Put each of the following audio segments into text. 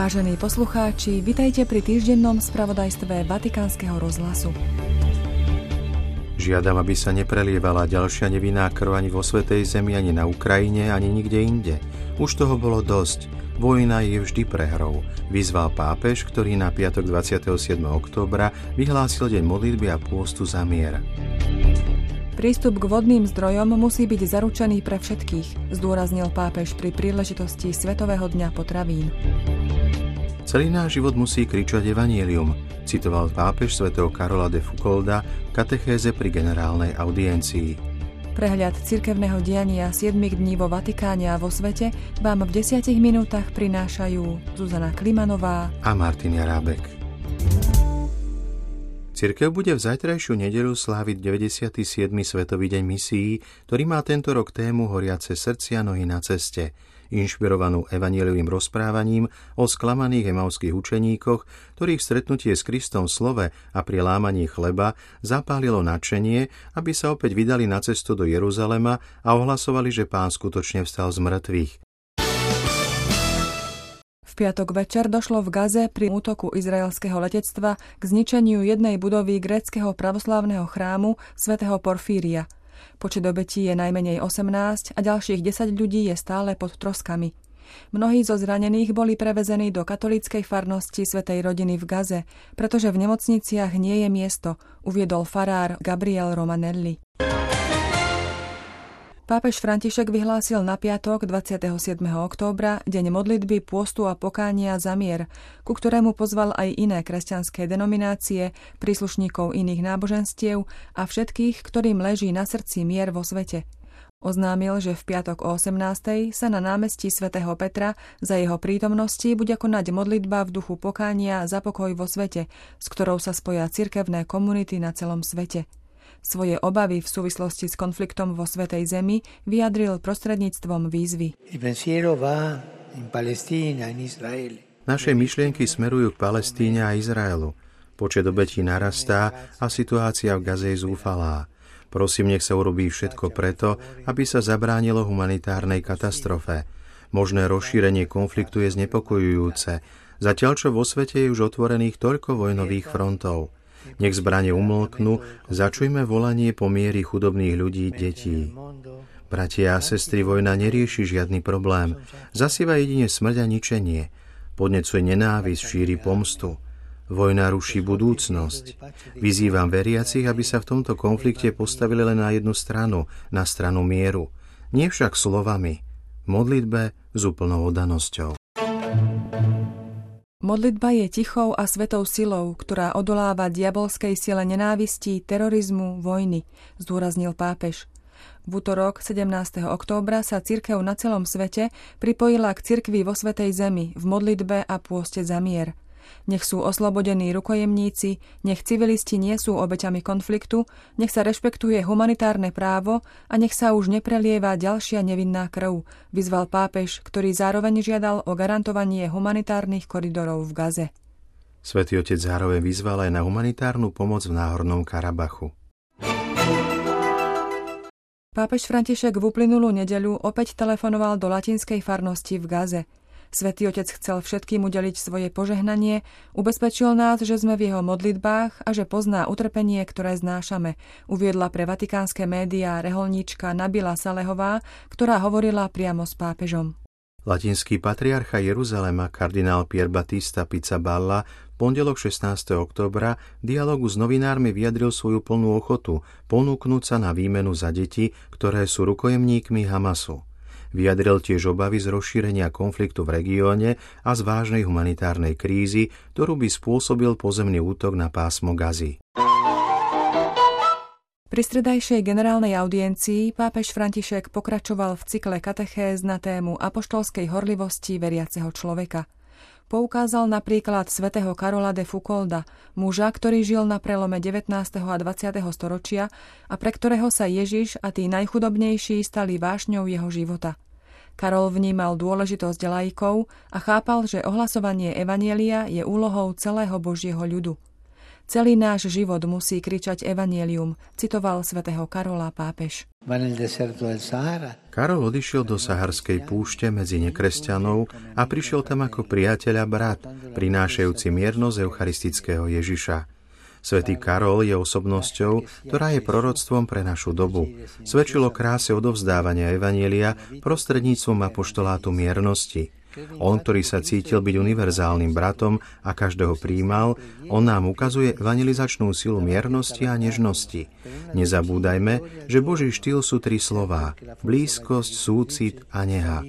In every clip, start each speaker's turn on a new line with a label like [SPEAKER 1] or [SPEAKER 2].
[SPEAKER 1] Vážení poslucháči, vitajte pri týždennom spravodajstve Vatikánskeho rozhlasu.
[SPEAKER 2] Žiadam, aby sa neprelievala ďalšia nevinná krv ani vo Svetej Zemi, ani na Ukrajine, ani nikde inde. Už toho bolo dosť. Vojna je vždy prehrou. Vyzval pápež, ktorý na piatok 27. októbra vyhlásil deň modlitby a pôstu za mier.
[SPEAKER 1] Prístup k vodným zdrojom musí byť zaručený pre všetkých, zdôraznil pápež pri príležitosti Svetového dňa potravín.
[SPEAKER 2] Celý náš život musí kričať evanielium, citoval pápež svätého Karola de Foucaulda katechéze pri generálnej audiencii.
[SPEAKER 1] Prehľad cirkevného diania 7 dní vo Vatikáne a vo svete vám v 10 minútach prinášajú Zuzana Klimanová
[SPEAKER 2] a Martin Jarábek. Cirkev bude v zajtrajšiu nedelu sláviť 97. Svetový deň misií, ktorý má tento rok tému Horiace srdcia nohy na ceste, inšpirovanú evanieliovým rozprávaním o sklamaných emauských učeníkoch, ktorých stretnutie s Kristom v slove a pri lámaní chleba zapálilo nadšenie, aby sa opäť vydali na cestu do Jeruzalema a ohlasovali, že pán skutočne vstal z mŕtvych
[SPEAKER 1] piatok večer došlo v Gaze pri útoku izraelského letectva k zničeniu jednej budovy gréckého pravoslávneho chrámu svätého Porfíria. Počet obetí je najmenej 18 a ďalších 10 ľudí je stále pod troskami. Mnohí zo zranených boli prevezení do katolíckej farnosti Svetej rodiny v Gaze, pretože v nemocniciach nie je miesto, uviedol farár Gabriel Romanelli. Pápež František vyhlásil na piatok 27. októbra deň modlitby, pôstu a pokánia za mier, ku ktorému pozval aj iné kresťanské denominácie, príslušníkov iných náboženstiev a všetkých, ktorým leží na srdci mier vo svete. Oznámil, že v piatok o 18. sa na námestí svätého Petra za jeho prítomnosti bude konať modlitba v duchu pokánia za pokoj vo svete, s ktorou sa spoja cirkevné komunity na celom svete. Svoje obavy v súvislosti s konfliktom vo Svetej Zemi vyjadril prostredníctvom výzvy.
[SPEAKER 2] Naše myšlienky smerujú k Palestíne a Izraelu. Počet obetí narastá a situácia v Gaze je zúfalá. Prosím, nech sa urobí všetko preto, aby sa zabránilo humanitárnej katastrofe. Možné rozšírenie konfliktu je znepokojujúce, zatiaľ čo vo svete je už otvorených toľko vojnových frontov. Nech zbranie umlknú, začujme volanie po miery chudobných ľudí, detí. Bratia a sestry, vojna nerieši žiadny problém. Zasíva jedine smrť a ničenie. Podnecuje nenávisť, šíri pomstu. Vojna ruší budúcnosť. Vyzývam veriacich, aby sa v tomto konflikte postavili len na jednu stranu, na stranu mieru. Nie však slovami, modlitbe s úplnou odanosťou.
[SPEAKER 1] Modlitba je tichou a svetou silou, ktorá odoláva diabolskej sile nenávistí, terorizmu, vojny, zdôraznil pápež. V útorok 17. októbra sa cirkev na celom svete pripojila k cirkvi vo Svetej Zemi v modlitbe a pôste za mier – nech sú oslobodení rukojemníci, nech civilisti nie sú obeťami konfliktu, nech sa rešpektuje humanitárne právo a nech sa už neprelieva ďalšia nevinná krv, vyzval pápež, ktorý zároveň žiadal o garantovanie humanitárnych koridorov v Gaze.
[SPEAKER 2] Svetý otec zároveň vyzval aj na humanitárnu pomoc v Náhornom Karabachu.
[SPEAKER 1] Pápež František v uplynulú nedeľu opäť telefonoval do latinskej farnosti v Gaze – Svetý Otec chcel všetkým udeliť svoje požehnanie, ubezpečil nás, že sme v jeho modlitbách a že pozná utrpenie, ktoré znášame, uviedla pre vatikánske médiá reholníčka Nabila Salehová, ktorá hovorila priamo s pápežom.
[SPEAKER 2] Latinský patriarcha Jeruzalema kardinál Pier Battista Pizzaballa pondelok 16. októbra v dialogu s novinármi vyjadril svoju plnú ochotu ponúknuť sa na výmenu za deti, ktoré sú rukojemníkmi Hamasu. Vyjadril tiež obavy z rozšírenia konfliktu v regióne a z vážnej humanitárnej krízy, ktorú by spôsobil pozemný útok na pásmo Gazy.
[SPEAKER 1] Pri stredajšej generálnej audiencii pápež František pokračoval v cykle katechéz na tému apoštolskej horlivosti veriaceho človeka. Poukázal napríklad svätého Karola de Foucaulda, muža, ktorý žil na prelome 19. a 20. storočia a pre ktorého sa Ježiš a tí najchudobnejší stali vášňou jeho života. Karol vnímal dôležitosť lajkov a chápal, že ohlasovanie Evanielia je úlohou celého Božieho ľudu. Celý náš život musí kričať evanielium, citoval svätého Karola pápež.
[SPEAKER 2] Karol odišiel do Saharskej púšte medzi nekresťanov a prišiel tam ako priateľ a brat, prinášajúci miernosť eucharistického Ježiša. Svetý Karol je osobnosťou, ktorá je proroctvom pre našu dobu. Svedčilo kráse odovzdávania Evanielia prostredníctvom apoštolátu miernosti – on, ktorý sa cítil byť univerzálnym bratom a každého príjmal, on nám ukazuje evangelizačnú silu miernosti a nežnosti. Nezabúdajme, že Boží štýl sú tri slová. Blízkosť, súcit a neha.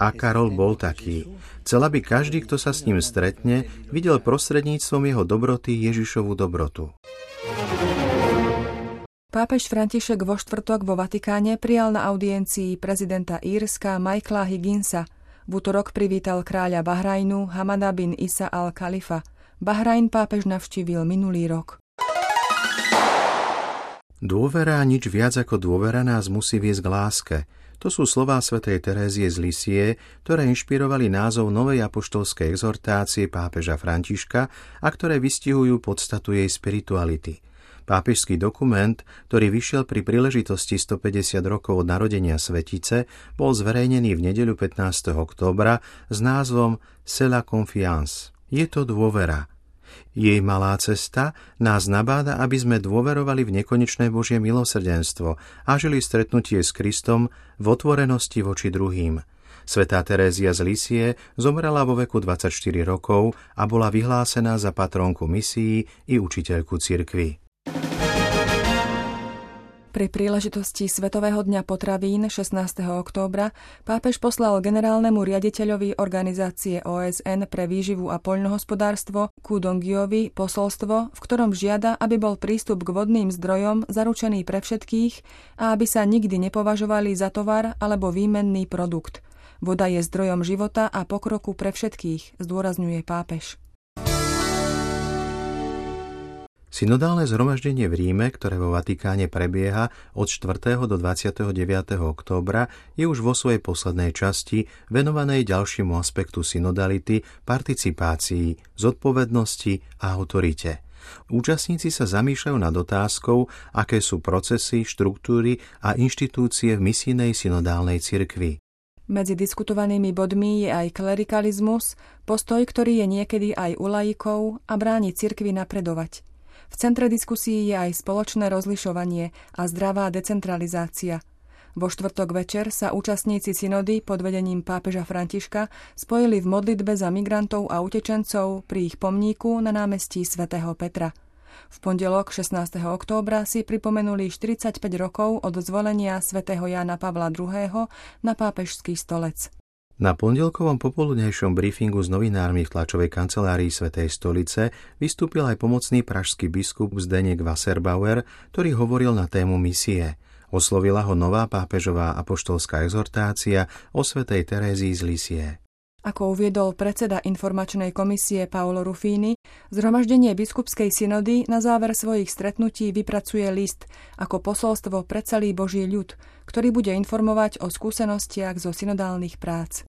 [SPEAKER 2] A Karol bol taký. Chcel, aby každý, kto sa s ním stretne, videl prostredníctvom jeho dobroty Ježišovu dobrotu.
[SPEAKER 1] Pápež František vo štvrtok vo Vatikáne prijal na audiencii prezidenta Írska Michaela Higginsa – v útorok privítal kráľa Bahrajnu Hamada bin Isa al-Khalifa. Bahrajn pápež navštívil minulý rok.
[SPEAKER 2] Dôvera nič viac ako dôvera nás musí viesť k láske. To sú slová svätej Terézie z Lisie, ktoré inšpirovali názov novej apoštolskej exhortácie pápeža Františka a ktoré vystihujú podstatu jej spirituality – Pápežský dokument, ktorý vyšiel pri príležitosti 150 rokov od narodenia Svetice, bol zverejnený v nedeľu 15. októbra s názvom Sela Confiance. Je to dôvera. Jej malá cesta nás nabáda, aby sme dôverovali v nekonečné Božie milosrdenstvo a žili stretnutie s Kristom v otvorenosti voči druhým. Svetá Terézia z Lisie zomrela vo veku 24 rokov a bola vyhlásená za patrónku misií i učiteľku cirkvy.
[SPEAKER 1] Pri príležitosti Svetového dňa potravín 16. októbra pápež poslal generálnemu riaditeľovi organizácie OSN pre výživu a poľnohospodárstvo Kudongiovi posolstvo, v ktorom žiada, aby bol prístup k vodným zdrojom zaručený pre všetkých a aby sa nikdy nepovažovali za tovar alebo výmenný produkt. Voda je zdrojom života a pokroku pre všetkých, zdôrazňuje pápež.
[SPEAKER 2] Synodálne zhromaždenie v Ríme, ktoré vo Vatikáne prebieha od 4. do 29. októbra, je už vo svojej poslednej časti venovanej ďalšiemu aspektu synodality, participácii, zodpovednosti a autorite. Účastníci sa zamýšľajú nad otázkou, aké sú procesy, štruktúry a inštitúcie v misijnej synodálnej cirkvi.
[SPEAKER 1] Medzi diskutovanými bodmi je aj klerikalizmus, postoj, ktorý je niekedy aj u laikov a bráni cirkvi napredovať. V centre diskusí je aj spoločné rozlišovanie a zdravá decentralizácia. Vo štvrtok večer sa účastníci synody pod vedením pápeža Františka spojili v modlitbe za migrantov a utečencov pri ich pomníku na námestí svätého Petra. V pondelok 16. októbra si pripomenuli 45 rokov od zvolenia svätého Jána Pavla II. na pápežský stolec.
[SPEAKER 2] Na pondelkovom popoludnejšom briefingu s novinármi v tlačovej kancelárii Svetej stolice vystúpil aj pomocný pražský biskup Zdenek Wasserbauer, ktorý hovoril na tému misie. Oslovila ho nová pápežová apoštolská exhortácia o Svetej Terézii z Lisie.
[SPEAKER 1] Ako uviedol predseda informačnej komisie Paolo Rufini, zhromaždenie biskupskej synody na záver svojich stretnutí vypracuje list ako posolstvo pre celý Boží ľud, ktorý bude informovať o skúsenostiach zo synodálnych prác.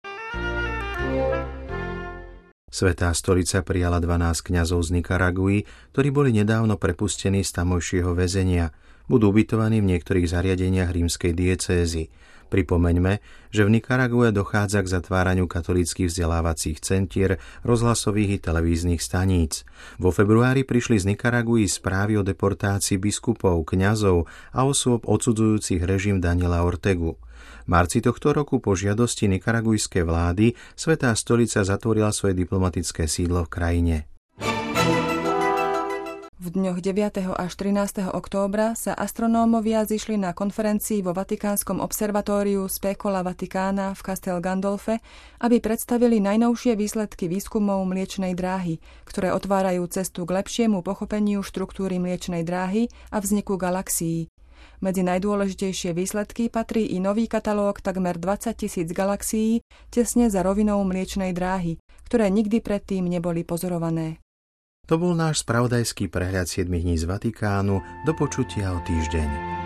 [SPEAKER 2] Svetá stolica prijala 12 kňazov z Nikaraguji, ktorí boli nedávno prepustení z tamojšieho väzenia. Budú ubytovaní v niektorých zariadeniach rímskej diecézy. Pripomeňme, že v Nikarague dochádza k zatváraniu katolíckých vzdelávacích centier, rozhlasových i televíznych staníc. Vo februári prišli z Nikaraguji správy o deportácii biskupov, kňazov a osôb odsudzujúcich režim Daniela Ortegu. Marci tohto roku po žiadosti nikaragujskej vlády Svetá stolica zatvorila svoje diplomatické sídlo v krajine.
[SPEAKER 1] V dňoch 9. až 13. októbra sa astronómovia zišli na konferencii vo Vatikánskom observatóriu Specola Vatikána v Castel Gandolfe, aby predstavili najnovšie výsledky výskumov mliečnej dráhy, ktoré otvárajú cestu k lepšiemu pochopeniu štruktúry mliečnej dráhy a vzniku galaxií. Medzi najdôležitejšie výsledky patrí i nový katalóg takmer 20 tisíc galaxií tesne za rovinou mliečnej dráhy, ktoré nikdy predtým neboli pozorované.
[SPEAKER 2] To bol náš spravodajský prehľad 7 dní z Vatikánu. Do počutia o týždeň.